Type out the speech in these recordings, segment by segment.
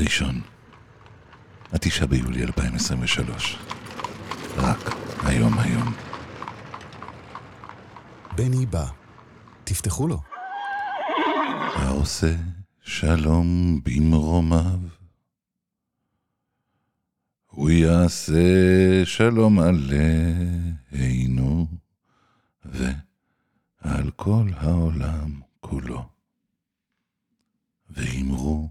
ראשון, התשעה ביולי 2023. רק היום היום. בני בא. תפתחו לו. העושה שלום במרומיו. הוא יעשה שלום עלינו ועל כל העולם כולו. ואמרו,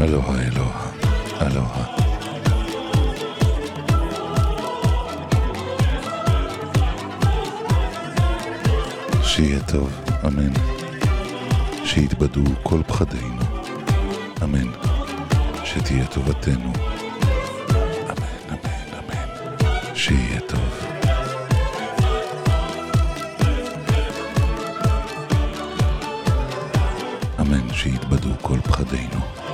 אלוהה אלוהה, אלוהה. שיהיה טוב, אמן. שיתבדו כל פחדינו, אמן. שתהיה טובתנו, אמן, אמן. שיהיה טוב. אמן שיתבדו כל פחדינו.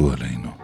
טפו עלינו. There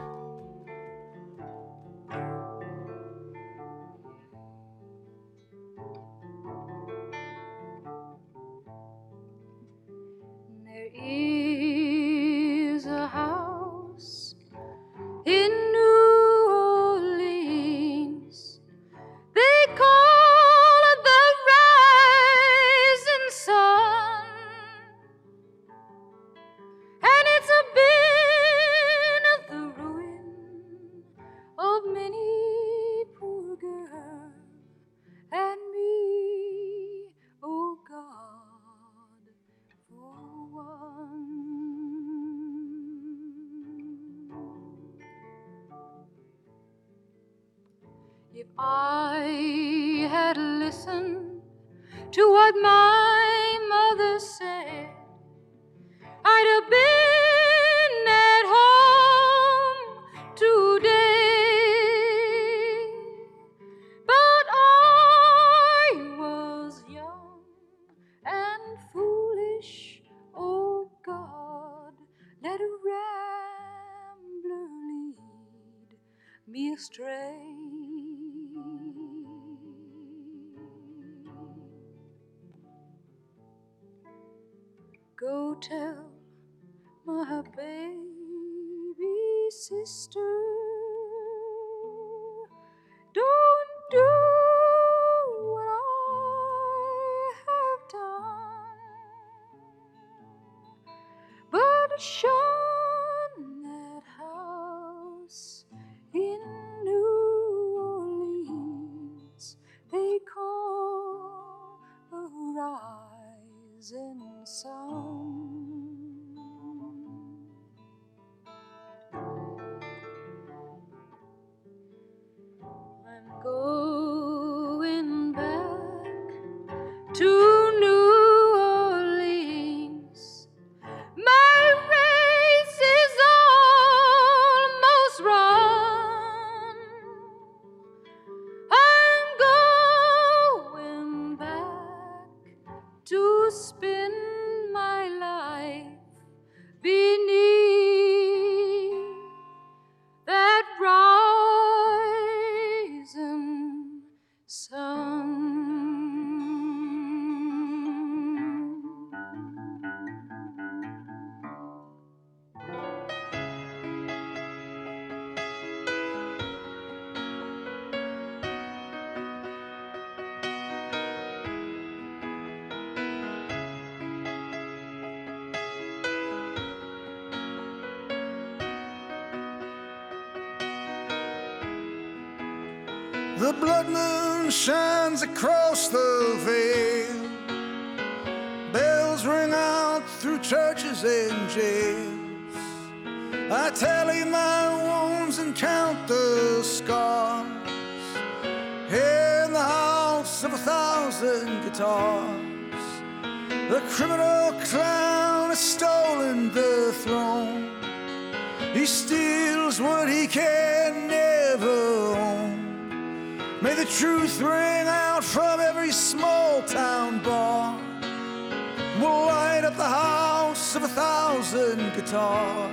thousand guitars.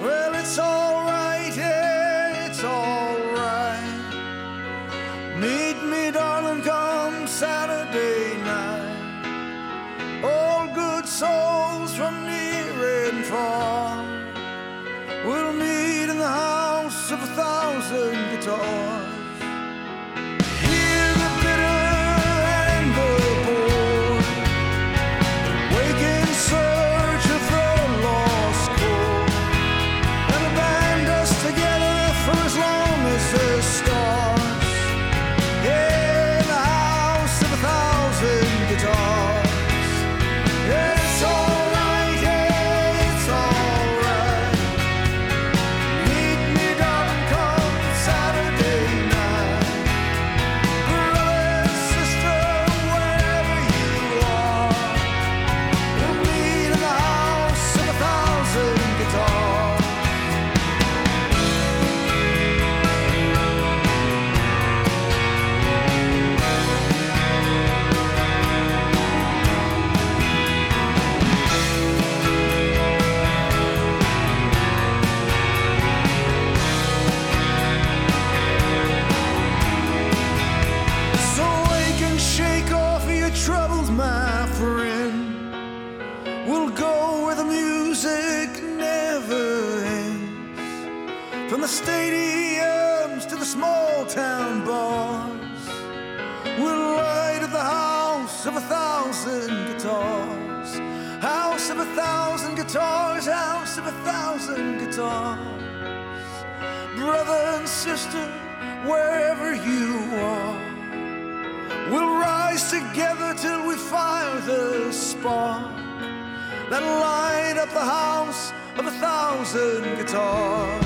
Well, it's all wherever you are. We'll rise together till we find the spark that light up the house of a thousand guitars.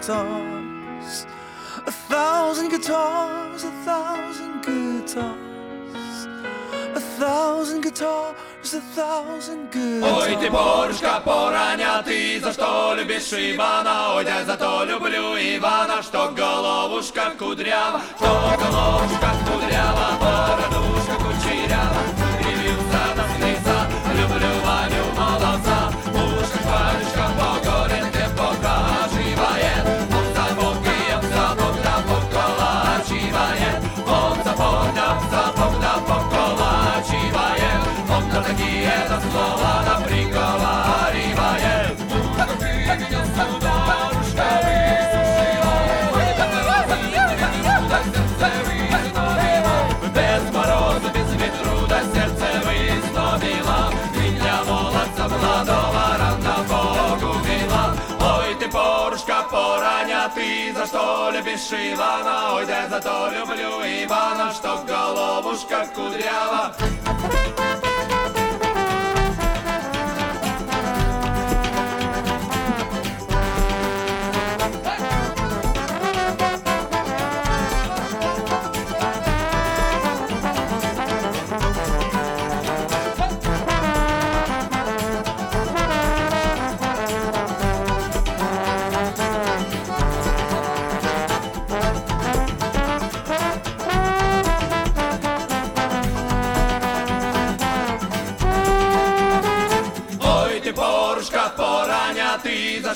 guitars, a thousand guitars, a thousand guitars, a thousand guitars, a thousand guitars. Ой, ты Борюшка, пораня, ты за что любишь Ивана? Ой, я зато люблю Ивана, что головушка кудрява, что головушка кудрява, бородушка. за что любишь Ивана, ой, да зато люблю Ивана, чтоб головушка кудрява.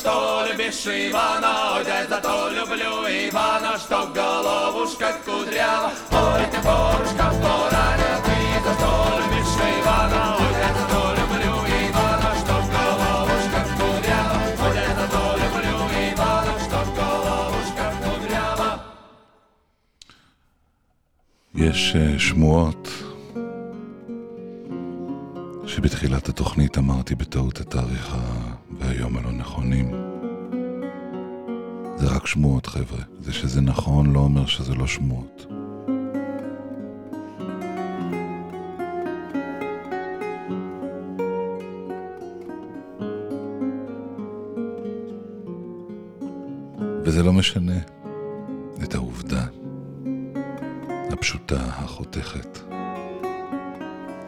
что любишь Ивана? Ой, да за то люблю Ивана, что головушка кудрява. Ой, ты порушка пораня, ты за что любишь Ивана? Ой, да за то люблю Ивана, что головушка кудрява. Ой, да за то люблю Ивана, что головушка кудрява. יש אה, שמועות שבתחילת התוכנית אמרתי בטעות התאריך ה- והיום הלא נכונים. זה רק שמועות, חבר'ה. זה שזה נכון לא אומר שזה לא שמועות. וזה לא משנה את העובדה הפשוטה, החותכת,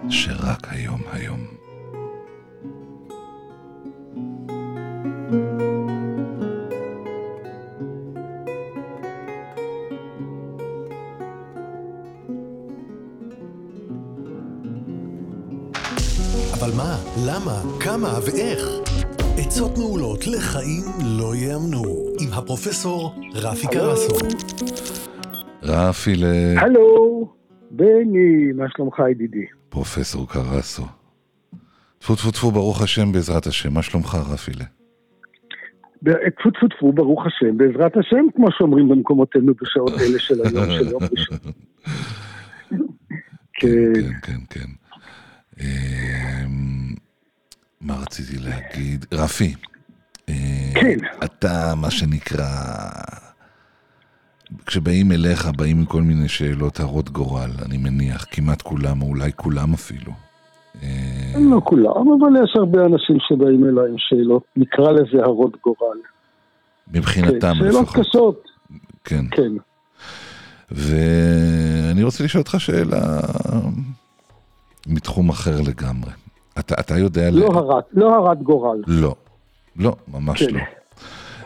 שרק היום היום. ואיך? עצות מעולות לחיים לא ייאמנו, עם הפרופסור רפי קרסו. רפי הלו, בני, מה שלומך ידידי? לפרופסור קרסו. טפו טפו טפו, ברוך השם, בעזרת השם. מה שלומך, רפילה? ב- טפו טפו טפו, ברוך השם, בעזרת השם, כמו שאומרים במקומותינו בשעות אלה של היום, של יום ראשון. כן, כן, כן, כן, כן. אמ, מה רציתי להגיד? רפי. אה, כן. אתה, מה שנקרא, כשבאים אליך, באים עם כל מיני שאלות הרות גורל, אני מניח, כמעט כולם, או אולי כולם אפילו. אה, לא כולם, אבל יש הרבה אנשים שבאים אליי עם שאלות, נקרא לזה הרות גורל. כן, מבחינתם שאלות לפחות. קשות, כן. כן. ואני רוצה לשאול אותך שאלה מתחום אחר לגמרי. אתה, אתה יודע... ל- לא הרת, לא הרת גורל. לא. לא, ממש כן. לא.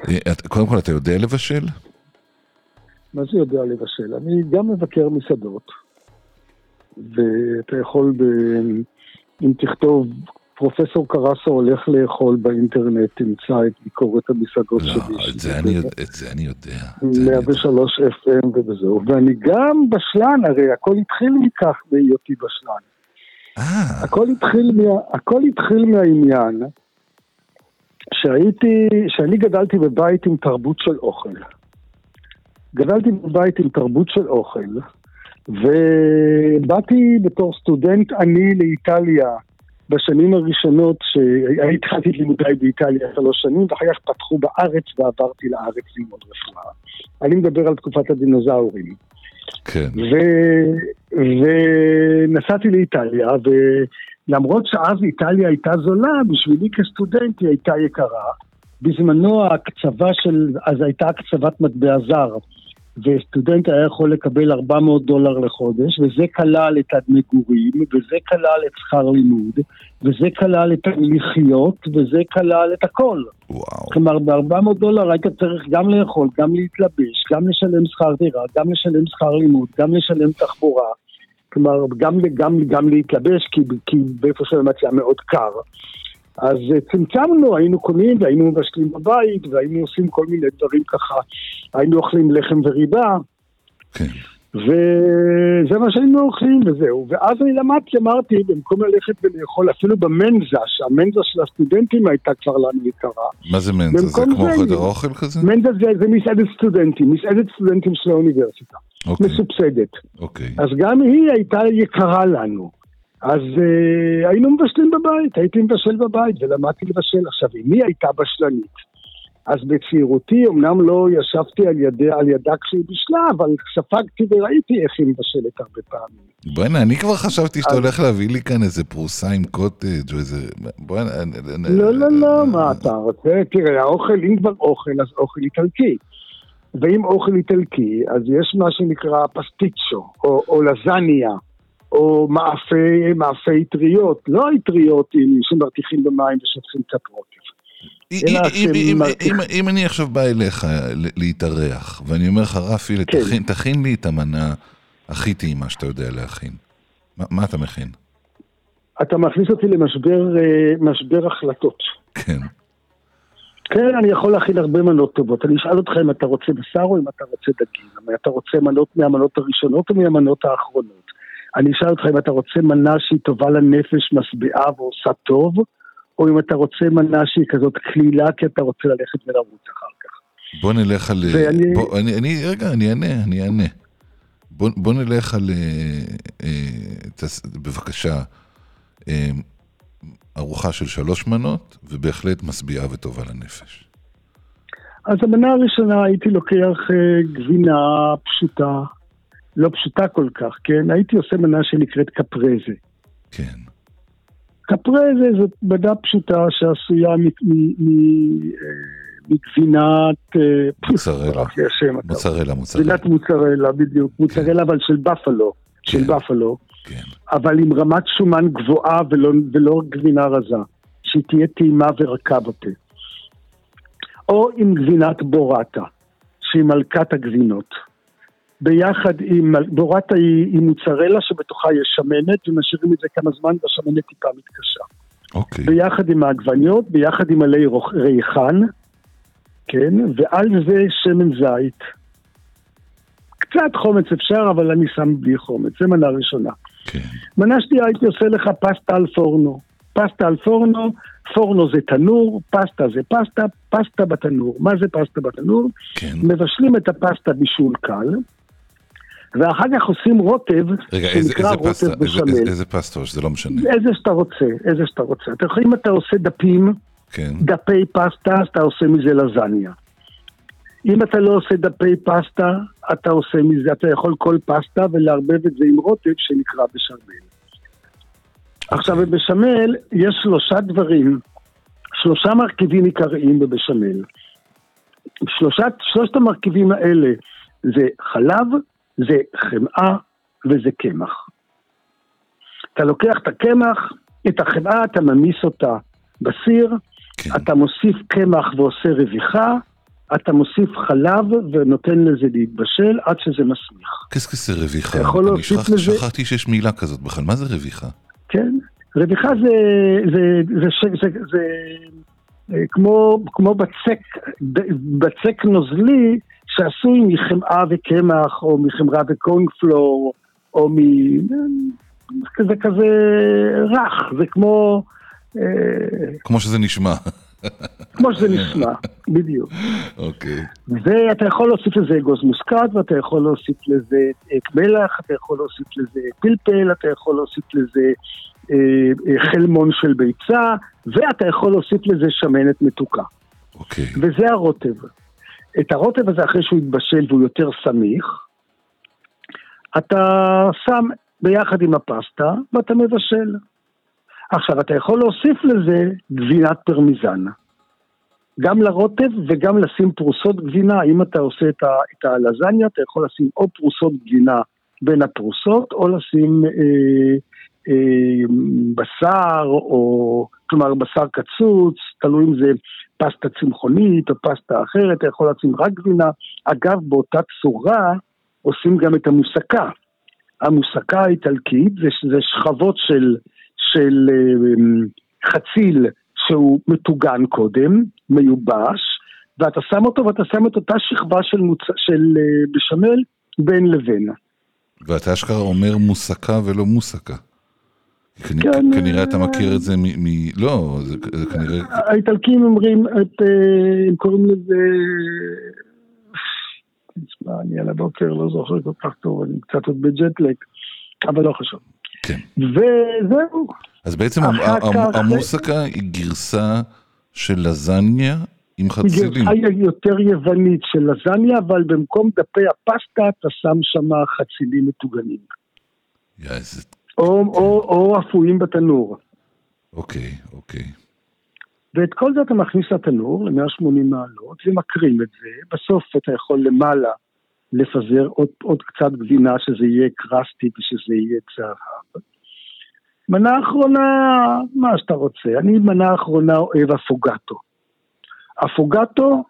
אה, קודם כל, אתה יודע לבשל? מה זה יודע לבשל? אני גם מבקר מסעדות, ואתה יכול, ב... אם תכתוב פרופסור קרסו הולך לאכול באינטרנט, תמצא את ביקורת המסעדות לא, שלי. את זה אני יודע. את זה אני יודע. את זה אני יודע. 103 FM וזהו. ואני גם בשלן, הרי הכל התחיל מכך בהיותי בשלן. אה, הכל התחיל, מה, הכל התחיל מהעניין שהייתי, שאני גדלתי בבית עם תרבות של אוכל. גדלתי בבית עם תרבות של אוכל, ובאתי בתור סטודנט עני לאיטליה בשנים הראשונות, שהתחלתי את לימודיי באיטליה שלוש שנים, ואחר כך פתחו בארץ ועברתי לארץ ללמוד רפואה. אני מדבר על תקופת הדינוזאורים. כן. ו... ונסעתי לאיטליה, ולמרות שאז איטליה הייתה זולה, בשבילי כסטודנט היא הייתה יקרה. בזמנו ההקצבה של, אז הייתה הקצבת מטבע זר, וסטודנט היה יכול לקבל 400 דולר לחודש, וזה כלל את המגורים, וזה כלל את שכר לימוד, וזה כלל את הלחיות, וזה כלל את הכל. וואו. כלומר, ב-400 דולר היית צריך גם לאכול, גם להתלבש, גם לשלם שכר דירה, גם לשלם שכר לימוד, גם לשלם תחבורה. כלומר, גם, גם, גם להתלבש, כי, כי באיפה שלמדתי היה מאוד קר. אז אה, צמצמנו, היינו קונים והיינו מבשלים בבית, והיינו עושים כל מיני דברים ככה. היינו אוכלים לחם וריבה, כן. וזה מה שהיינו אוכלים וזהו. ואז אני למדתי, אמרתי, במקום ללכת ולאכול אפילו במנזה, שהמנזה של הסטודנטים הייתה כבר לנו יקרה. מה זה מנזה? זה כמו חדר אוכל כזה? מנזה זה, זה מסעדת סטודנטים, מסעדת סטודנטים של האוניברסיטה, אוקיי, מסובסדת. אוקיי. אז גם היא הייתה יקרה לנו. אז אה, היינו מבשלים בבית, הייתי מבשל בבית ולמדתי לבשל. עכשיו, אמי הייתה בשלנית. אז בצעירותי אמנם לא ישבתי על, ידי, על ידה כשהיא בישלה, אבל ספגתי וראיתי איך היא מבשלת הרבה פעמים. בוא'נה, אני כבר חשבתי שאתה הולך להביא לי כאן איזה פרוסה עם קוטג' או איזה... בוא'נה... לא, לא, לא, מה אתה רוצה? תראה, האוכל, אם כבר אוכל, אז אוכל איטלקי. ואם אוכל איטלקי, אז יש מה שנקרא פסטיצ'ו, או, או לזניה, או מאפי, מאפי אטריות, לא אטריות עם שמרתיחים במים ושופכים קצת רוטב. אם- אני עכשיו בא אליך להתארח, ואני אומר לך, רפי, כן. תכין- לי את המנה הכי טעימה שאתה יודע להכין. מה- אתה מכין? אתה מכניס אותי למשבר אה, החלטות. כן. כן, אני יכול להכין הרבה מנות טובות. אני אשאל אותך אם אתה רוצה בשר או אם אתה רוצה דגים. אם אתה רוצה מנות מהמנות הראשונות או מהמנות האחרונות. אני אשאל אותך אם אתה רוצה מנה שהיא טובה לנפש, משביעה ועושה טוב, או אם אתה רוצה מנה שהיא כזאת קלילה כי אתה רוצה ללכת ולרוץ אחר כך. בוא נלך על... ואני- בוא, אני, אני, רגע, אני אענה, אני אענה. בוא, בוא נלך על... אה, אה, בבקשה, אה, ארוחה של שלוש מנות, ובהחלט משביעה וטובה לנפש. אז המנה הראשונה הייתי לוקח אה, גבינה פשוטה, לא פשוטה כל כך, כן? הייתי עושה מנה שנקראת קפרזה. כן. קפרזה זאת מנה פשוטה שעשויה אה, מגבינת... אה, מוצרלה. אתה- מוצרלה, מוצרלה. גבינת מוצרלה, בדיוק. מוצרלה אבל של בפלו. של כן. בפלו. כן. אבל עם רמת שומן גבוהה ולא, ולא גבינה רזה, שהיא תהיה טעימה ורכה בפה. או עם גבינת בורטה, שהיא מלכת הגבינות. ביחד עם, בורטה היא, היא מוצרלה שבתוכה יש שמנת, ומשאירים את זה כמה זמן והשמנת טיפה מתקשה. אוקיי. ביחד עם העגבניות, ביחד עם עלי ריחן, כן, ועל זה שמן זית. קצת חומץ אפשר, אבל אני שם בלי חומץ, זה מנה ראשונה. כן. מנה שנייה הייתי עושה לך פסטה על פורנו. פסטה על פורנו, פורנו זה תנור, פסטה זה פסטה, פסטה בתנור. מה זה פסטה בתנור? כן. מבשלים את הפסטה בישול קל, ואחר כך עושים רוטב, רגע, איזה, שנקרא איזה פסטה, רוטב איזה, בשמל. איזה, איזה פסטה, שזה לא משנה. איזה שאתה רוצה, איזה שאתה רוצה. אתה יכול, אם אתה עושה דפים, כן. דפי פסטה, אז אתה עושה מזה לזניה. אם אתה לא עושה דפי פסטה, אתה עושה מזה, אתה יכול כל פסטה ולערבב את זה עם רוטב שנקרא בשמל. עכשיו בבשמל יש שלושה דברים, שלושה מרכיבים עיקריים בבשמל. שלושת, שלושת המרכיבים האלה זה חלב, זה חמאה וזה קמח. אתה לוקח את הקמח, את החמאה, אתה ממיס אותה בסיר, כן. אתה מוסיף קמח ועושה רוויחה, אתה מוסיף חלב ונותן לזה להתבשל עד שזה מסמיך. קסקס זה רוויחה. אני שכח- לזה- שכחתי שיש מילה כזאת בכלל. מה זה רוויחה? כן? רוויחה זה, זה, זה, זה, זה, זה אה, כמו, כמו בצק, בצק נוזלי שעשוי מחמאה וקמח, או מחמרה וקורנפלור, או מ... זה כזה רך, זה כמו... אה, כמו שזה נשמע. כמו שזה נשמע, בדיוק. אוקיי. ואתה יכול להוסיף לזה אגוז מוסקת, ואתה יכול להוסיף לזה אה, מלח, אתה יכול להוסיף לזה פלפל, אתה יכול להוסיף לזה אה, אה, חלמון של ביצה, ואתה יכול להוסיף לזה שמנת מתוקה. אוקיי. וזה הרוטב. את הרוטב הזה, אחרי שהוא יתבשל והוא יותר סמיך, אתה שם ביחד עם הפסטה ואתה מבשל. עכשיו, אתה יכול להוסיף לזה גבינת פרמיזן. גם לרוטב וגם לשים פרוסות גבינה. אם אתה עושה את, את הלזניה, אתה יכול לשים או פרוסות גבינה בין הפרוסות, או לשים אה, בשר, או כלומר בשר קצוץ, תלוי אם זה פסטה צמחונית או פסטה אחרת, אתה יכול לשים רק גבינה. אגב, באותה צורה עושים גם את המוסקה. המוסקה האיטלקית זה, זה שכבות של, של אה, חציל שהוא מטוגן קודם, מיובש, ואתה שם אותו ואתה שם את אותה שכבה של, מוצ... של אה, בשמל בין לבין. ואתה אשכרה אומר מוסקה ולא מוסקה. כן, כנראה אתה אה, מכיר את זה מ... מ- לא, זה כנראה... האיטלקים אומרים את, אה, הם קוראים לזה, תשמע, אני על הבוקר לא זוכר כל כך טוב, אני קצת עוד בג'טלק, אבל לא חשוב. כן. וזהו, אז בעצם המוסקה היא גרסה של לזניה עם חצילים. גרסה יותר יוונית של לזניה, אבל במקום דפי הפסטה אתה שם שם חצילים מטוגנים. יא, איזה... או, או, או אפויים בתנור. אוקיי, אוקיי. ואת כל זה אתה מכניס לתנור ל-180 מעלות ומקרים את זה. בסוף אתה יכול למעלה לפזר עוד, עוד קצת גבינה שזה יהיה קרסטי ושזה יהיה צהב. מנה אחרונה, מה שאתה רוצה. אני מנה אחרונה אוהב אפוגטו. אפוגטו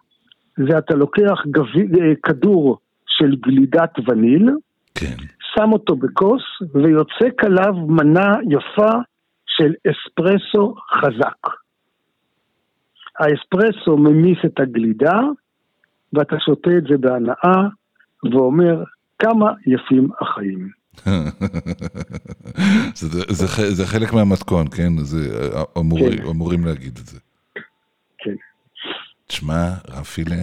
זה אתה לוקח גבי, אה, כדור של גלידת וניל, כן. שם אותו בכוס ויוצק עליו מנה יפה של אספרסו חזק. האספרסו ממיס את הגלידה, ואתה שותה את זה בהנאה, ואומר, כמה יפים החיים. זה, זה, ח- זה חלק מהמתכון, כן? זה, אמור, כן. אמורים להגיד את זה. כן. תשמע, רפילה,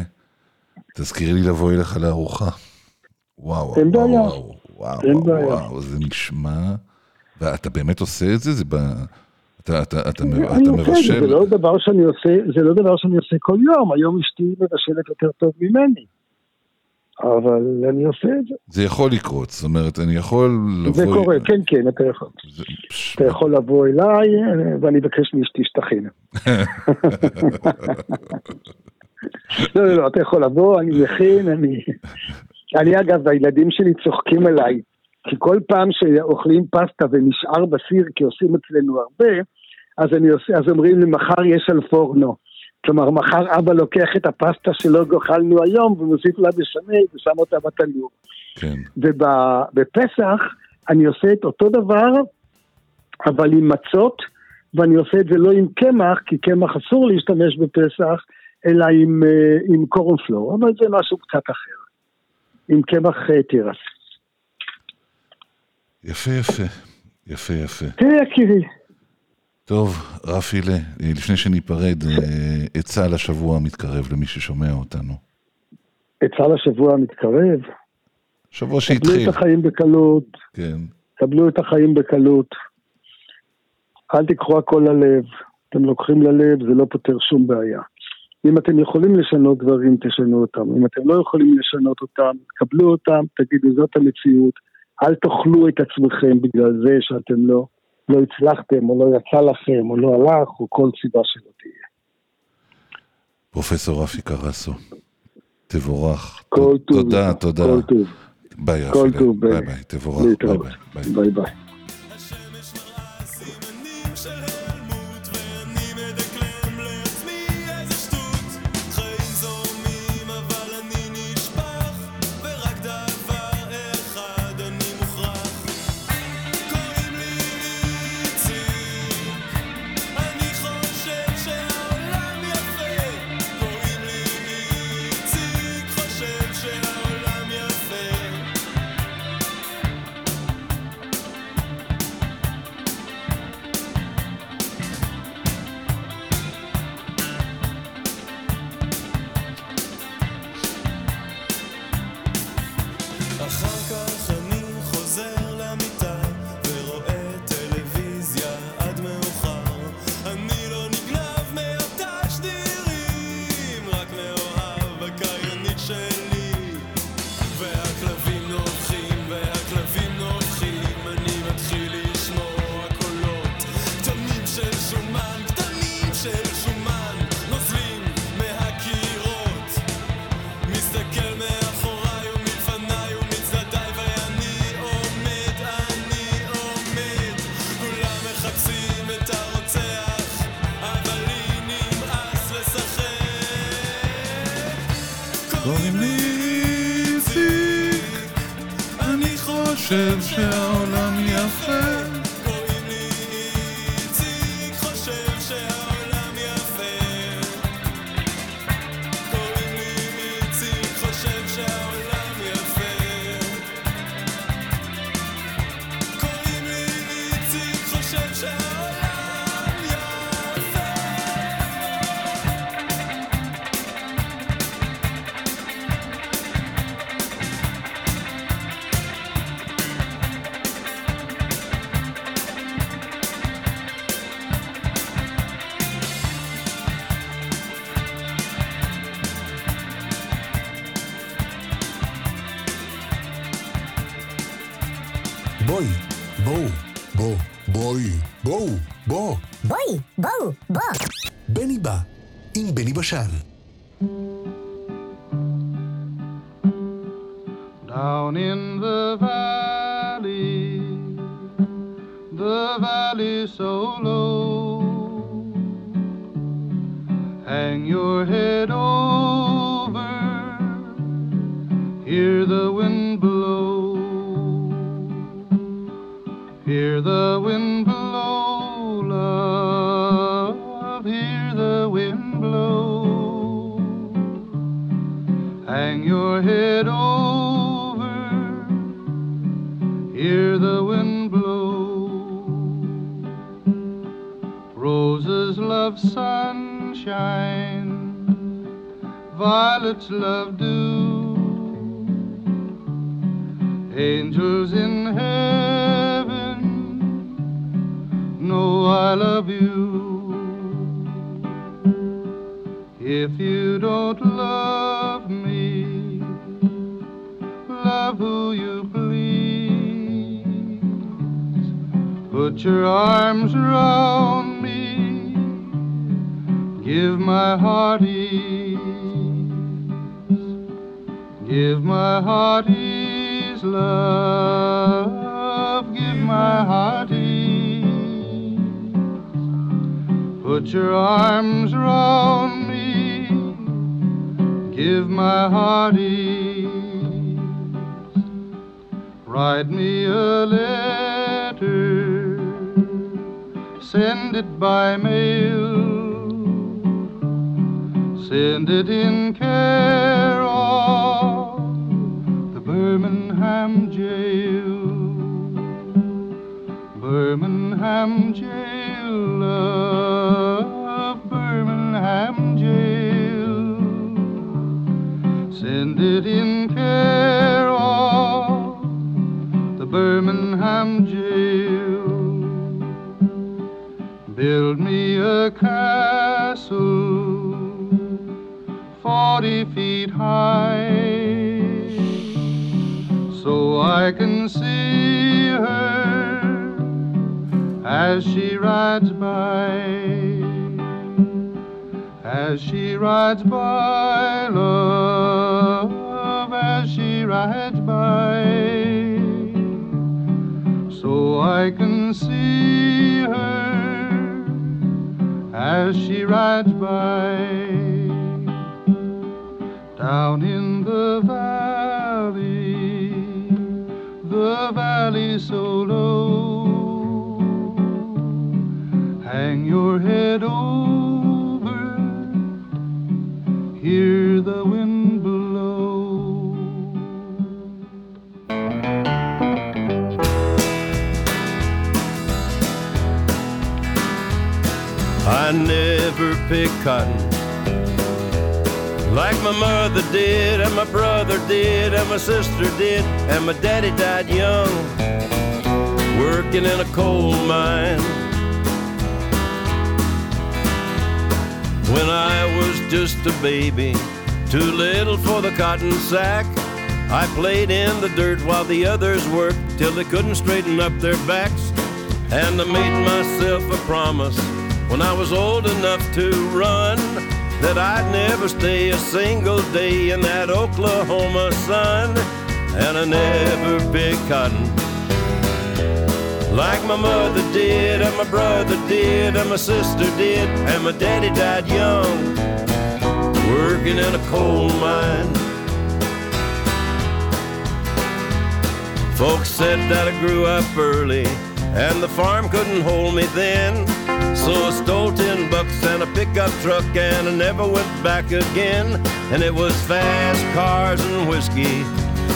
תזכירי לי לבוא אליך לארוחה. וואו, וואו. וואו, וואו, אין וואו, בעיה. וואו, זה נשמע... ואתה באמת עושה את זה? זה ב... אתה, אתה, אתה, אתה מבשל? זה לא דבר שאני עושה, זה לא דבר שאני עושה כל יום, היום אשתי מבשלת יותר טוב ממני. אבל אני עושה את זה. זה יכול לקרות, זאת אומרת, אני יכול לבוא... זה קורה, כן, כן, אתה יכול. זה, אתה יכול לבוא אליי, ואני אבקש מאשתי שתכין. לא, לא, לא, אתה יכול לבוא, אני מכין, אני... אני אגב, הילדים שלי צוחקים עליי, כי כל פעם שאוכלים פסטה ונשאר בסיר, כי עושים אצלנו הרבה, אז, אני עושה, אז אומרים לי, מחר יש על פורנו. כלומר, מחר אבא לוקח את הפסטה שלא אכלנו היום ומוסיף לה בשנית ושם אותה בתנור. כן. ובפסח אני עושה את אותו דבר, אבל עם מצות, ואני עושה את זה לא עם קמח, כי קמח אסור להשתמש בפסח, אלא עם, אה, עם קורנפלור, אבל זה משהו קצת אחר. עם קמח אה, תירס. יפה, יפה. יפה, יפה. תראה יקירי, טוב, רפילה, אה, לפני שניפרד, אה, עצה לשבוע המתקרב למי ששומע אותנו. עצה לשבוע המתקרב, שבוע קבלו שהתחיל, את החיים בקלות, כן. קבלו את החיים בקלות. אל תיקחו הכל ללב, אתם לוקחים ללב, זה לא פותר שום בעיה. אם אתם יכולים לשנות דברים, תשנו אותם. אם אתם לא יכולים לשנות אותם, קבלו אותם, תגידו, זאת המציאות. אל תאכלו את עצמכם בגלל זה שאתם לא, לא הצלחתם, או לא יצא לכם, או לא הלך, או כל סיבה שלא תהיה. פרופסור רפי קרסו, תבורך. כל טוב. תודה, תודה. כל טוב. ביי. טוב, ביי ביי. תבורך. ביי. ביי. ביי. ביי בואי, בואו, בוא, בואי, בואו, בוא. בואי, בואו, בוא. בני בא, עם בני בשן. Down in the valley, the valley so low. Hang your head over, Violets love do. Angels in heaven know I love you. If you don't love me, love who you please. Put your arms around me, give my heart give my heart ease, love, give my heart ease. Put your arms around me, give my heart ease. Write me a letter, send it by mail. Send it in care Birmingham jail. Birmingham jail, love, Birmingham jail. Send it in care of the Birmingham jail. Build me a castle forty feet high I can see her as she rides by, as she rides by, love, as she rides by, so I can see her as she rides pick cotton like my mother did, and my brother did, and my sister did, and my daddy died young, working in a coal mine. When I was just a baby, too little for the cotton sack, I played in the dirt while the others worked till they couldn't straighten up their backs. And I made myself a promise when I was old enough to run that I'd never stay a single day in that Oklahoma sun. And I never picked cotton like my mother did, and my brother did, and my sister did, and my daddy died young, working in a coal mine. Folks said that I grew up early, and the farm couldn't hold me then. So I stole ten bucks and a pickup truck, and I never went back again. And it was fast cars and whiskey,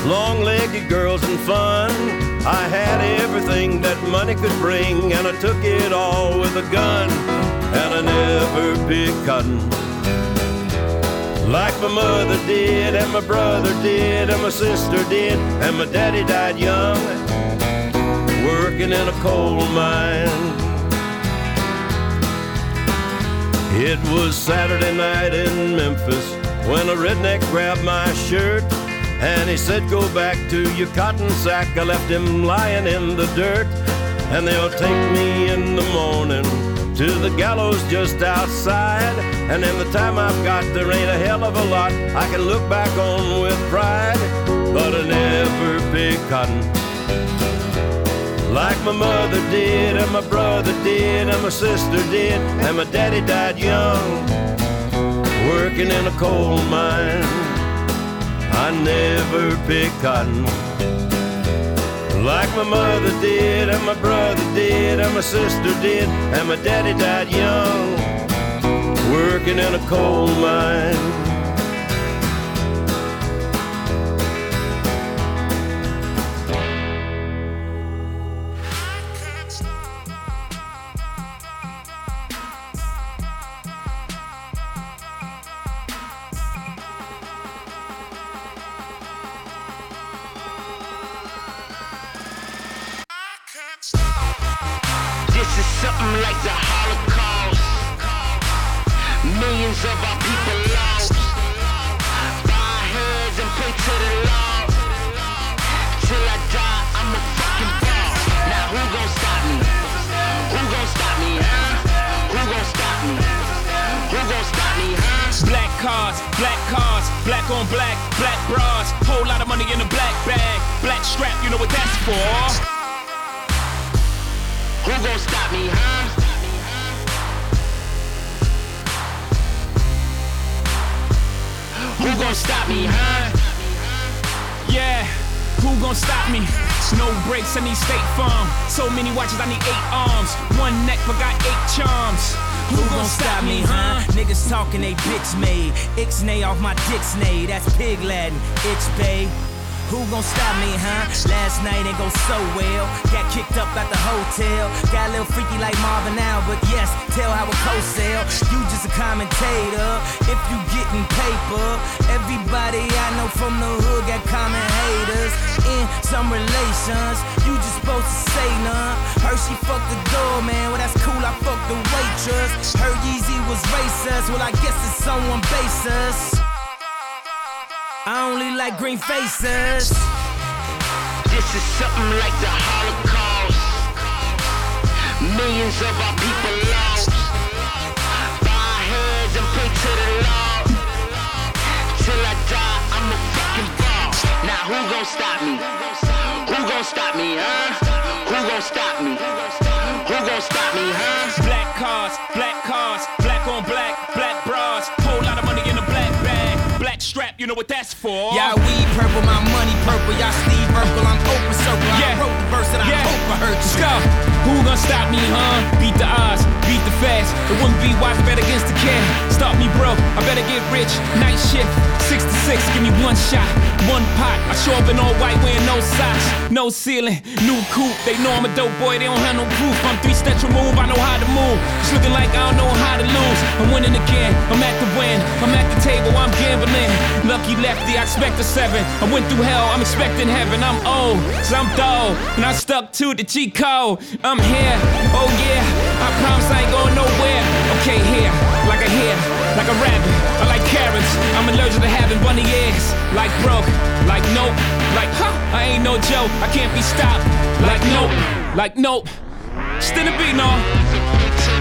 long-legged girls and fun. I had everything that money could bring, and I took it all with a gun. And I never picked cotton like my mother did, and my brother did, and my sister did, and my daddy died young, working in a coal mine. It was Saturday night in Memphis when a redneck grabbed my shirt and he said, Go back to your cotton sack. I left him lying in the dirt, and they'll take me in the morning to the gallows just outside. And in the time I've got, there ain't a hell of a lot I can look back on with pride. But I never picked cotton like my mother did, and my brother did, and my sister did, and my daddy died young, working in a coal mine. I never picked cotton like my mother did, and my brother did, and my sister did, and my daddy died young, working in a coal mine. Pig Latin. Itch bay. Who gon' stop me, huh? Last night ain't go so well. Got kicked up at the hotel. Got a little freaky like Marvin now, but yes, tell how a co-sell. You just a commentator. If you getting paper, everybody I know from the hood got common haters. In some relations, you just supposed to say none. Heard she fucked the door, man. well that's cool. I fucked the waitress. Heard Yeezy was racist. Well I guess it's someone basis. I only like green faces. This is something like the Holocaust. Millions of our people lost. Bow our heads and pray to the Lord. Till I die, I'm a fucking boss. Now who gon' stop me? Who gon' stop me, huh? Who gon' stop me? Who gon' stop me, huh? Black cars, black cars, black on black, you know what that's for. Yeah, we purple, my money purple. Y'all Steve Urkel, I'm open circle. Yeah. I wrote the verse I Yeah. hope I Let's you. go. Who gon' stop me, huh? Beat the odds, beat the fast. It wouldn't be wise bet against the cat. Stop me bro. I better get rich. Night shift, six to six, give me one shot, one pot. I show up in all white wearing no socks, no ceiling, new coupe. They know I'm a dope boy, they don't have no proof. I'm three steps removed, I know how to move. It's looking like I don't know how to lose. I'm winning again, I'm at the win. I'm at the table, I'm gambling. Lucky lefty, I expect a seven. I went through hell, I'm expecting heaven. I'm old, so I'm dull, and I stuck to the G code. I'm here, oh yeah. I promise I ain't going nowhere. Okay, here, like a hair, like a rabbit. I like carrots. I'm allergic to having bunny ears. Like broke, like nope, like huh. I ain't no joke. I can't be stopped. Like nope, like nope. Still a beat, no.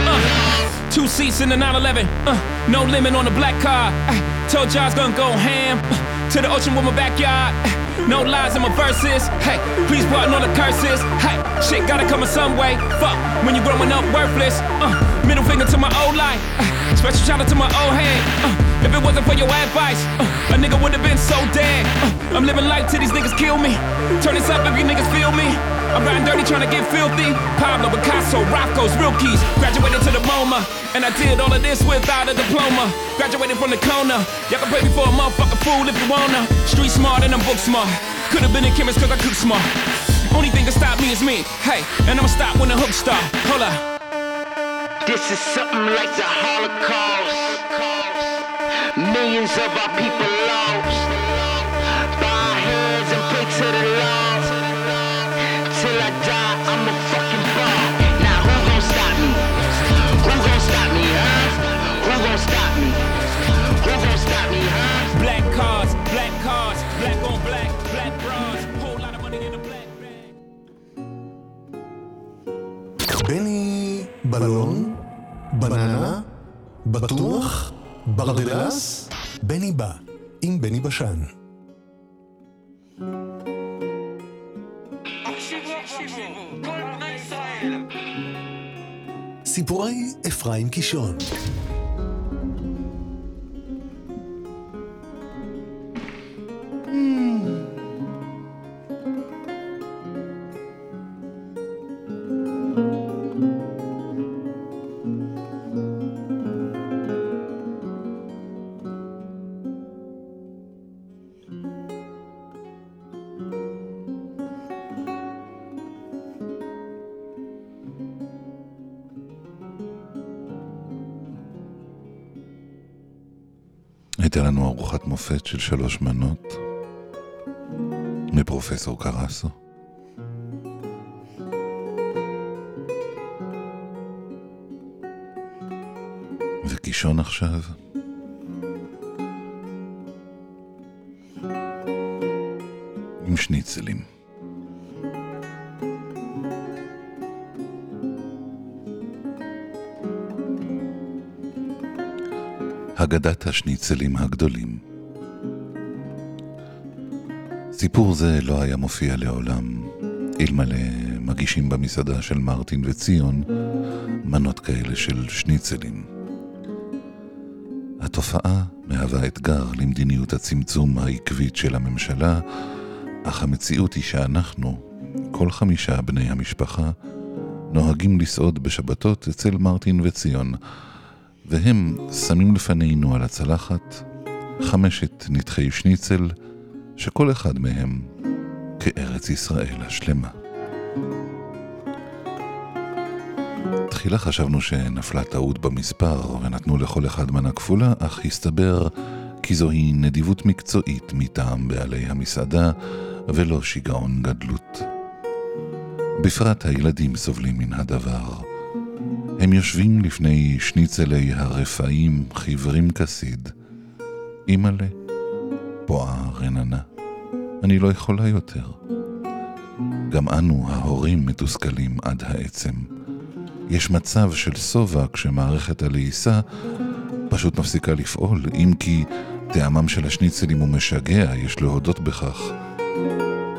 Uh, two seats in the 911. Uh, no limit on the black car. Uh, told y'all I was gonna go ham. Uh, to the ocean with my backyard. Uh, no lies in my verses. Hey, please pardon all the curses. Hey, shit gotta come in some way. Fuck, when you growing up worthless. Uh, middle finger to my old life. Uh, special shout out to my old head. Uh, if it wasn't for your advice, uh, a nigga would have been so dead. Uh, I'm living life till these niggas kill me. Turn this up if you niggas feel me. I'm riding dirty trying to get filthy. Pablo Picasso, Rocco's, real keys. Graduated to the MoMA, and I did all of this without a diploma. Graduated from the corner. Y'all can pay me for a motherfucking fool if you wanna. Street smart and I'm book smart. Could've been a chemist cause I cook smart. Only thing that stop me is me. Hey, and I'ma stop when the hook start. Hold up. This is something like the Holocaust. Millions of our people lost. בלון? בננה? בטוח? ברדלס? בני בא, עם בני בשן. סיפורי אפרים קישון מופת של שלוש מנות מפרופסור קרסו. וקישון עכשיו. עם שניצלים. אגדת השניצלים הגדולים סיפור זה לא היה מופיע לעולם, אלמלא מגישים במסעדה של מרטין וציון מנות כאלה של שניצלים. התופעה מהווה אתגר למדיניות הצמצום העקבית של הממשלה, אך המציאות היא שאנחנו, כל חמישה בני המשפחה, נוהגים לסעוד בשבתות אצל מרטין וציון, והם שמים לפנינו על הצלחת חמשת נתחי שניצל, שכל אחד מהם כארץ ישראל השלמה. תחילה חשבנו שנפלה טעות במספר ונתנו לכל אחד מנה כפולה, אך הסתבר כי זוהי נדיבות מקצועית מטעם בעלי המסעדה ולא שיגעון גדלות. בפרט הילדים סובלים מן הדבר. הם יושבים לפני שניצלי הרפאים חיוורים כסיד. אימא'לה, פועה רננה, אני לא יכולה יותר. גם אנו, ההורים, מתוסכלים עד העצם. יש מצב של שובע כשמערכת הלעיסה פשוט מפסיקה לפעול, אם כי טעמם של השניצלים הוא משגע, יש להודות בכך.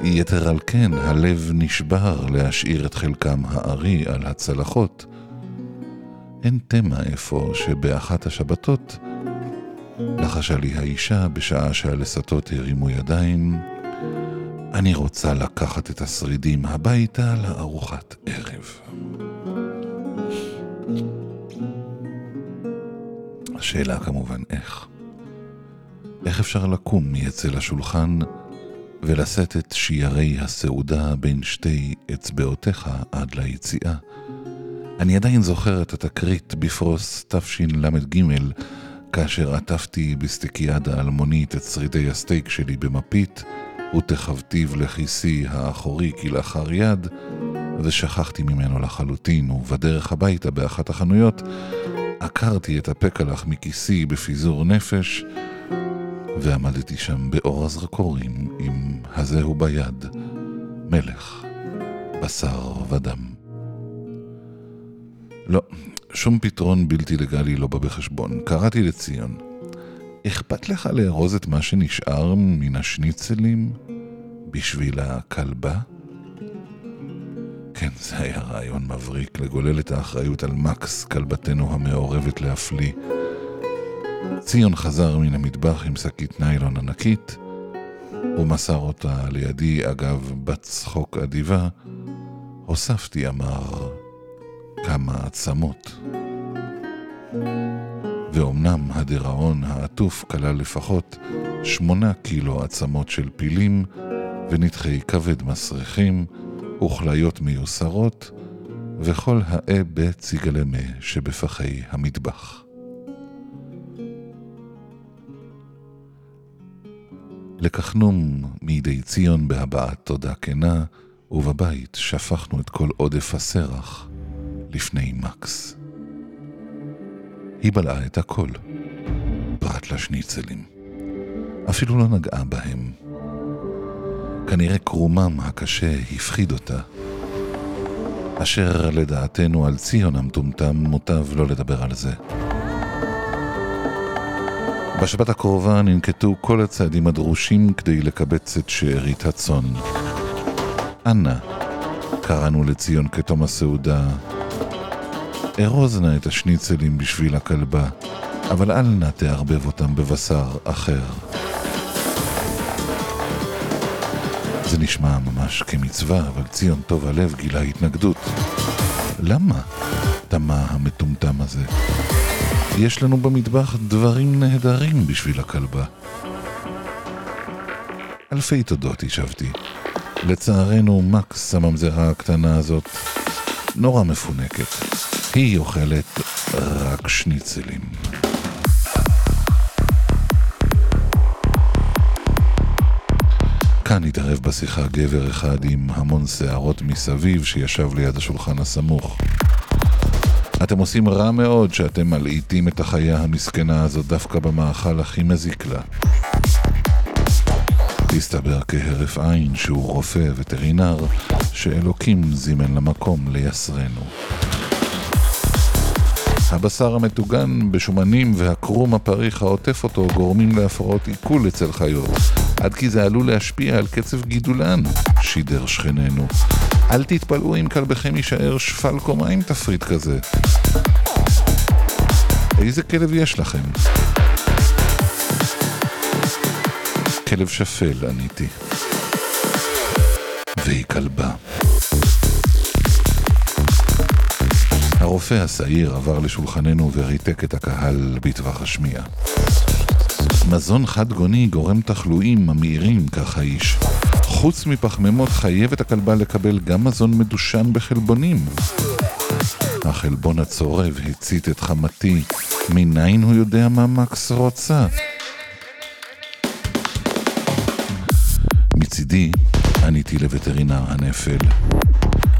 יתר על כן, הלב נשבר להשאיר את חלקם הארי על הצלחות. אין תמה איפה שבאחת השבתות לחשה לי האישה בשעה שהלסתות הרימו ידיים, אני רוצה לקחת את השרידים הביתה לארוחת ערב. השאלה כמובן איך. איך אפשר לקום מאצל השולחן ולשאת את שיירי הסעודה בין שתי אצבעותיך עד ליציאה? אני עדיין זוכר את התקרית בפרוס תשל"ג, כאשר עטפתי בסטיקיאדה אלמונית את שרידי הסטייק שלי במפית, ותכבתיו לכיסי האחורי כלאחר יד, ושכחתי ממנו לחלוטין, ובדרך הביתה באחת החנויות עקרתי את הפקלח מכיסי בפיזור נפש, ועמדתי שם באור הזרקורים עם הזהו ביד, מלך, בשר ודם. לא, שום פתרון בלתי לגלי לא בא בחשבון. קראתי לציון. אכפת לך לארוז את מה שנשאר מן השניצלים בשביל הכלבה? כן, זה היה רעיון מבריק לגולל את האחריות על מקס, כלבתנו המעורבת להפליא. ציון חזר מן המטבח עם שקית ניילון ענקית, ומסר אותה לידי, אגב, בת צחוק אדיבה. הוספתי, אמר, כמה עצמות. ואומנם הדיראון העטוף כלל לפחות שמונה קילו עצמות של פילים ונתחי כבד מסריחים וכליות מיוסרות וכל האה בציגלמה שבפחי המטבח. לקחנום מידי ציון בהבעת תודה כנה, ובבית שפכנו את כל עודף הסרח לפני מקס. היא בלעה את הכל, פרט לשניצלים. אפילו לא נגעה בהם. כנראה קרומם הקשה הפחיד אותה. אשר לדעתנו על ציון המטומטם מוטב לא לדבר על זה. בשבת הקרובה ננקטו כל הצעדים הדרושים כדי לקבץ את שארית הצאן. אנא, קראנו לציון כתום הסעודה, ארוז נא את השניצלים בשביל הכלבה, אבל אל נא תערבב אותם בבשר אחר. זה נשמע ממש כמצווה, אבל ציון טוב הלב גילה התנגדות. למה? תמה המטומטם הזה. יש לנו במטבח דברים נהדרים בשביל הכלבה. אלפי תודות, השבתי. לצערנו, מקס, הממזרה הקטנה הזאת, נורא מפונקת. היא אוכלת רק שניצלים. כאן התערב בשיחה גבר אחד עם המון שערות מסביב שישב ליד השולחן הסמוך. אתם עושים רע מאוד שאתם מלעיטים את החיה המסכנה הזאת דווקא במאכל הכי מזיק לה. הסתבר כהרף עין שהוא רופא וטרינר שאלוקים זימן למקום לייסרנו. הבשר המטוגן בשומנים והקרום הפריך העוטף אותו גורמים להפרעות עיכול אצל חיות, עד כי זה עלול להשפיע על קצב גידולן, שידר שכננו. אל תתפלאו אם כלבכם יישאר שפל קומה עם תפריט כזה. איזה כלב יש לכם? כלב שפל, עניתי. והיא כלבה. הרופא השעיר עבר לשולחננו וריתק את הקהל בטווח השמיעה. מזון חד גוני גורם תחלואים ממאירים, כך האיש. חוץ מפחמימות חייבת הכלבה לקבל גם מזון מדושן בחלבונים. החלבון הצורב הצית את חמתי, מניין הוא יודע מה מקס רוצה? מצידי, עניתי לווטרינר הנפל.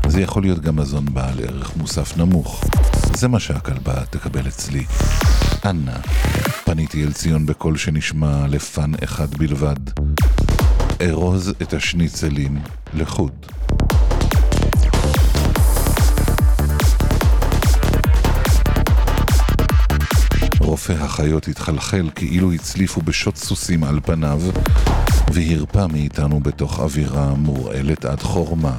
זה יכול להיות גם מזון בעל ערך מוסף נמוך. זה מה שהכלבה תקבל אצלי. אנא, פניתי אל ציון בקול שנשמע לפן אחד בלבד. ארוז את השניצלים לחוד. רופא החיות התחלחל כאילו הצליפו בשוט סוסים על פניו, והרפא מאיתנו בתוך אווירה מורעלת עד חורמה.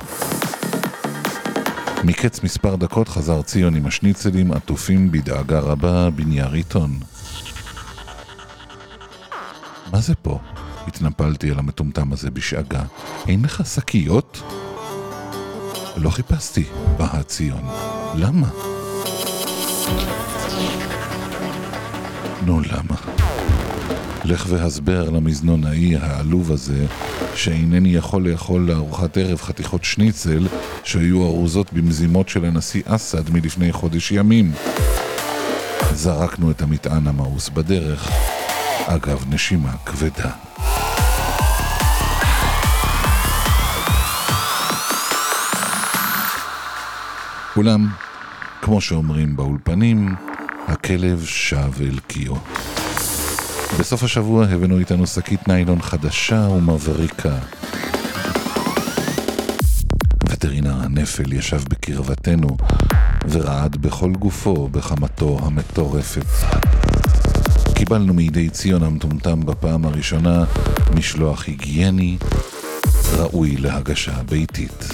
מקץ מספר דקות חזר ציון עם השניצלים עטופים בדאגה רבה בנייר עיתון. מה זה פה? התנפלתי על המטומטם הזה בשאגה. אין לך שקיות? לא חיפשתי, באה ציון. למה? נו, למה? לך והסבר למזנונאי העלוב הזה שאינני יכול לאכול לארוחת ערב חתיכות שניצל שהיו ארוזות במזימות של הנשיא אסד מלפני חודש ימים. זרקנו את המטען המאוס בדרך, אגב נשימה כבדה. אולם, כמו שאומרים באולפנים, הכלב שב אל קיו. בסוף השבוע הבאנו איתנו שקית ניילון חדשה ומבריקה. וטרינר הנפל ישב בקרבתנו ורעד בכל גופו בחמתו המטורפת. קיבלנו מידי ציון המטומטם בפעם הראשונה משלוח היגייני ראוי להגשה ביתית.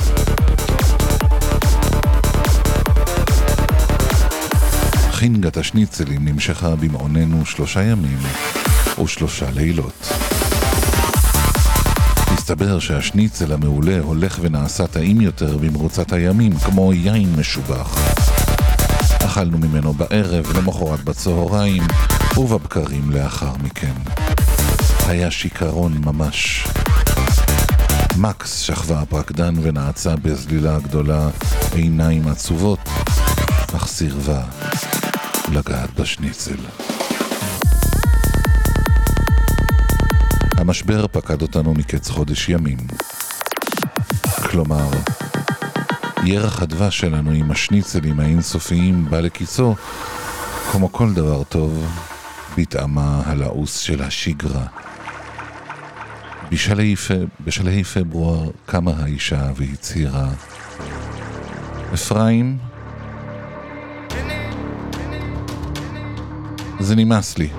חינגת השניצלים נמשכה במעוננו שלושה ימים ושלושה לילות. מסתבר שהשניצל המעולה הולך ונעשה טעים יותר במרוצת הימים, כמו יין משובח. אכלנו ממנו בערב, למחרת בצהריים, ובבקרים לאחר מכן. היה שיכרון ממש. מקס שכבה הפרקדן ונעצה בזלילה גדולה, עיניים עצובות, אך סירבה לגעת בשניצל. המשבר פקד אותנו מקץ חודש ימים. כלומר, ירח הדבש שלנו עם השניצלים האינסופיים בא לקיצו, כמו כל דבר טוב, בטעמה הלעוס של השגרה. בשלהי, בשלהי פברואר קמה האישה והצהירה, אפרים, זה נמאס לי.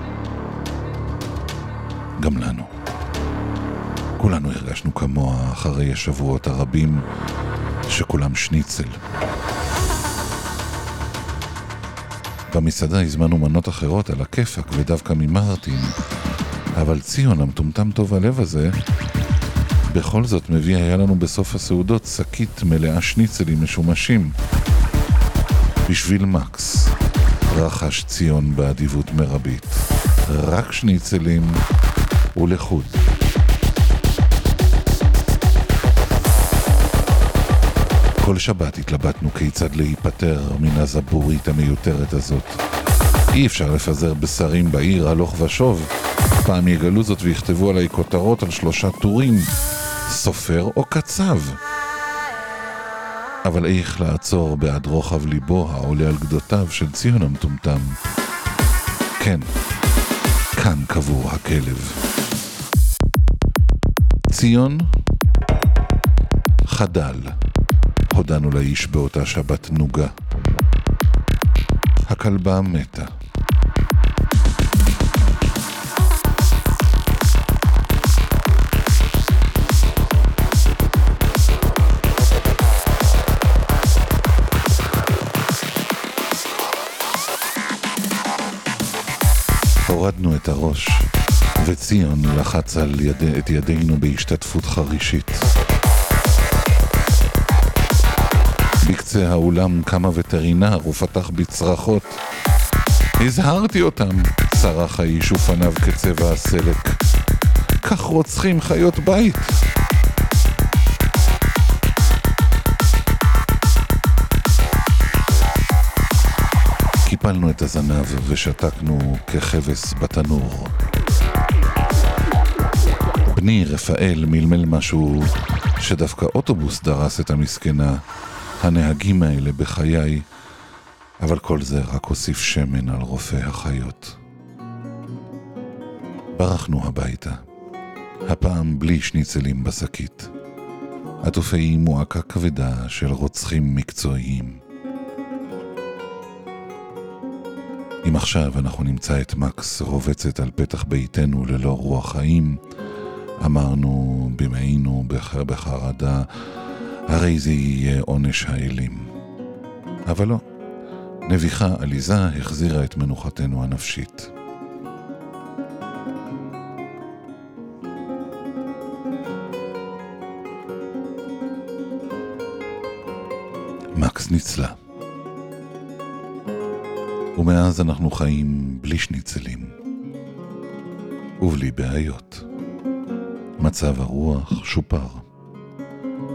גם לנו. כולנו הרגשנו כמוה אחרי השבועות הרבים שכולם שניצל. במסעדה הזמנו מנות אחרות על הכיפאק ודווקא ממרטין, אבל ציון המטומטם טוב הלב הזה, בכל זאת מביא היה לנו בסוף הסעודות שקית מלאה שניצלים משומשים. בשביל מקס, רכש ציון באדיבות מרבית. רק שניצלים ולחוד. כל שבת התלבטנו כיצד להיפטר מן הזבורית המיותרת הזאת. אי אפשר לפזר בשרים בעיר הלוך ושוב. פעם יגלו זאת ויכתבו עליי כותרות על שלושה טורים, סופר או קצב. אבל איך לעצור בעד רוחב ליבו העולה על גדותיו של ציון המטומטם? כן, כאן קבור הכלב. ציון חדל, הודענו לאיש באותה שבת נוגה. הכלבה מתה. הורדנו את הראש, וציון לחץ על יד... את ידינו בהשתתפות חרישית. בקצה האולם קם הווטרינר ופתח בצרחות. הזהרתי אותם, צרח האיש ופניו כצבע הסלק. כך רוצחים חיות בית. קיפלנו את הזנב ושתקנו ככבש בתנור. בני רפאל מלמל משהו שדווקא אוטובוס דרס את המסכנה. הנהגים האלה בחיי, אבל כל זה רק הוסיף שמן על רופא החיות. ברחנו הביתה, הפעם בלי שניצלים בשקית. עטופי מועקה כבדה של רוצחים מקצועיים. אם עכשיו אנחנו נמצא את מקס רובצת על פתח ביתנו ללא רוח חיים, אמרנו במעינו בח... בחרדה, הרי זה יהיה עונש האלים. אבל לא, נביחה עליזה החזירה את מנוחתנו הנפשית. מקס ניצלה. ומאז אנחנו חיים בלי שניצלים. ובלי בעיות. מצב הרוח שופר.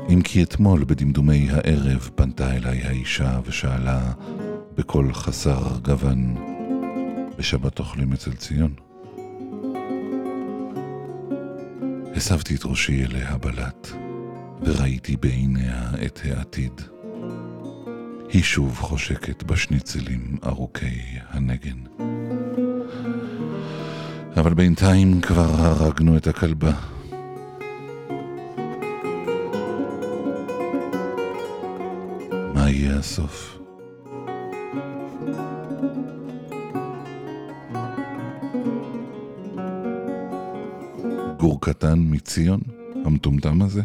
אם כי אתמול בדמדומי הערב פנתה אליי האישה ושאלה בקול חסר גוון, בשבת אוכלים אצל ציון? הסבתי את ראשי אליה בלט, וראיתי בעיניה את העתיד. היא שוב חושקת בשניצלים ארוכי הנגן. אבל בינתיים כבר הרגנו את הכלבה. הסוף? גור קטן מציון, המטומטם הזה?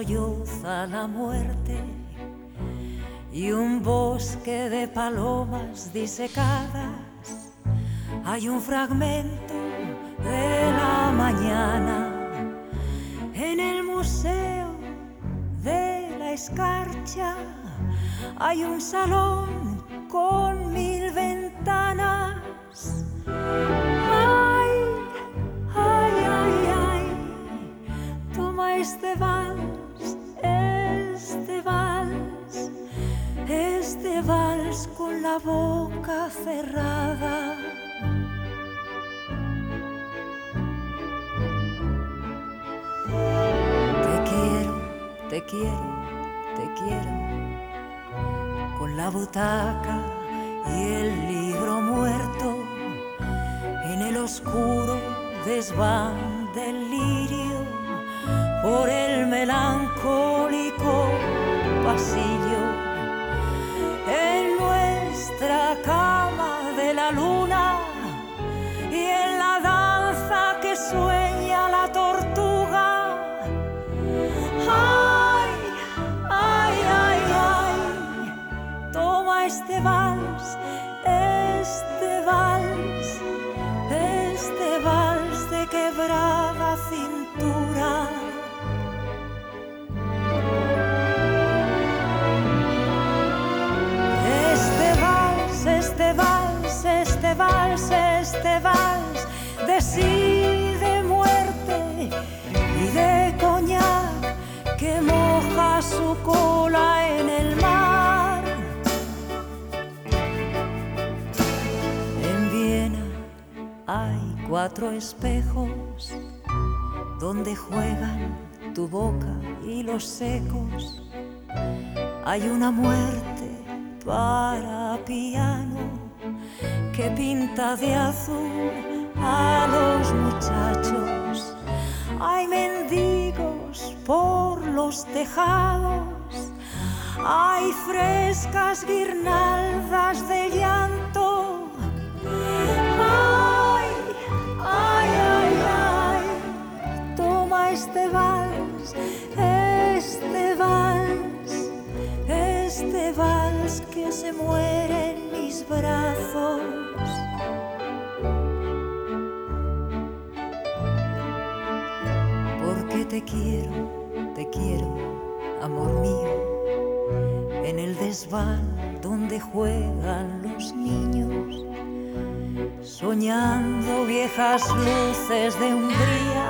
Solloza la muerte y un bosque de palomas disecadas. Hay un fragmento de la mañana en el museo de la escarcha. Hay un salón con mil ventanas. Ay, ay, ay, ay, toma este vals, este vals con la boca cerrada. Te quiero, te quiero, te quiero, con la butaca y el libro muerto en el oscuro desván del lirio por el melancólico pasillo en nuestra cama de la luna y en la danza que sueña la tortuga ay ay ay ay toma este vals este vals este vals de quebrada cintura. De sí, de muerte y de coñac que moja su cola en el mar. En Viena hay cuatro espejos donde juegan tu boca y los secos. Hay una muerte para piano que pinta de azul a los muchachos. Hay mendigos por los tejados. Hay frescas guirnaldas de llanto. Ay, ay, ay, ay, toma este vals, este vals, este vals que se muere en mis brazos. Porque te quiero, te quiero, amor mío, en el desván donde juegan los niños soñando viejas luces de Hungría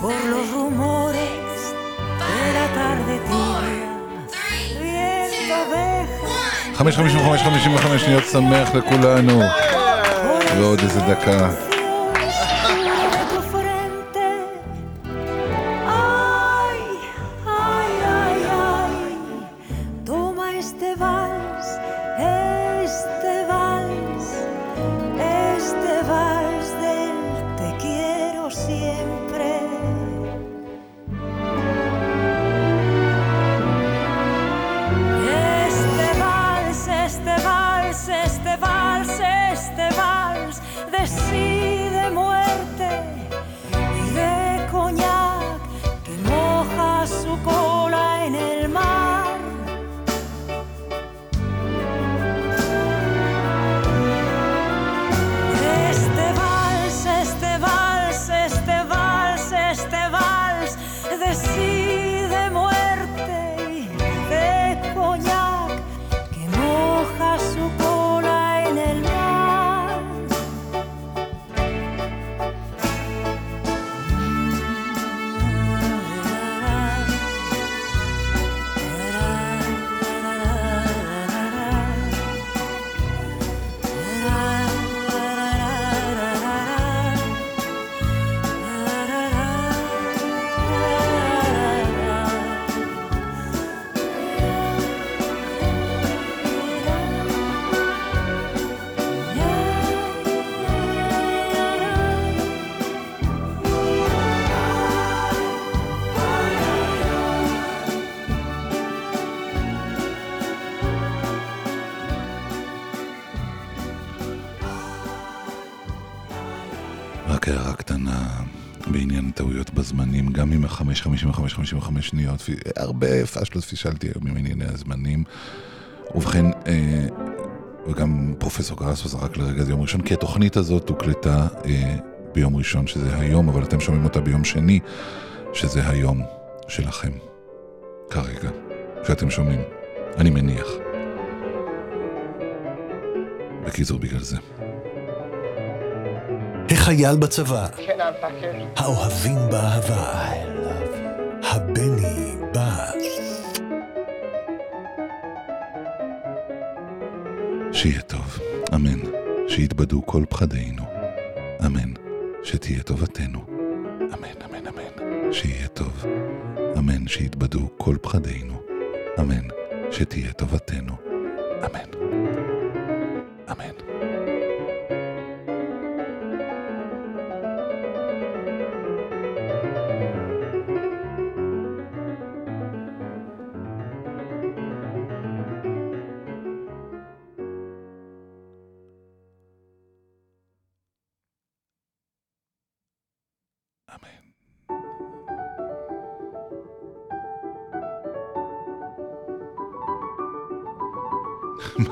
por los rumores de la tarde tibia. Viento ovejas 555, 55 שניות שמח לכולנו. ועוד איזה דקה. 25 שניות, הרבה פשלות פישלתי היום עם ענייני הזמנים. ובכן, אה, וגם פרופסור קרסו זרק לרגע זה יום ראשון, כי התוכנית הזאת הוקלטה אה, ביום ראשון, שזה היום, אבל אתם שומעים אותה ביום שני, שזה היום שלכם. כרגע, שאתם שומעים, אני מניח. בקיצור, בגלל זה. החייל בצבא, האוהבים באהבה. הבני בא. שיהיה טוב, אמן. שיתבדו כל פחדינו, אמן. שתהיה טובתנו, אמן, אמן, אמן. שיהיה טוב, אמן. שיתבדו כל פחדינו, אמן. שתהיה טובתנו,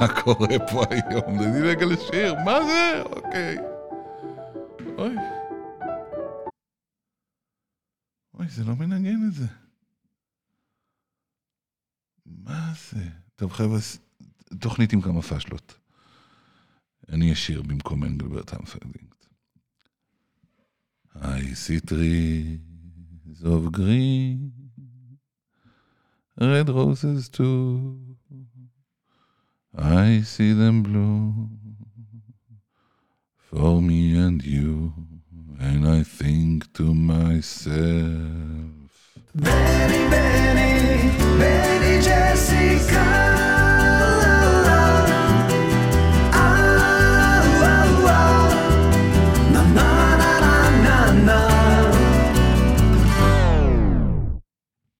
מה קורה פה היום? תני רגע לשיר, מה זה? אוקיי. אוי. אוי, זה לא מנגן את זה. מה זה? טוב, חבר'ה, תוכנית עם כמה פאשלות. אני אשיר במקום אנגלברט המפלדינג. I see trees of green, red roses too. I see them bloom for me and you, and I think to myself. Benny, Benny, Benny Jessica.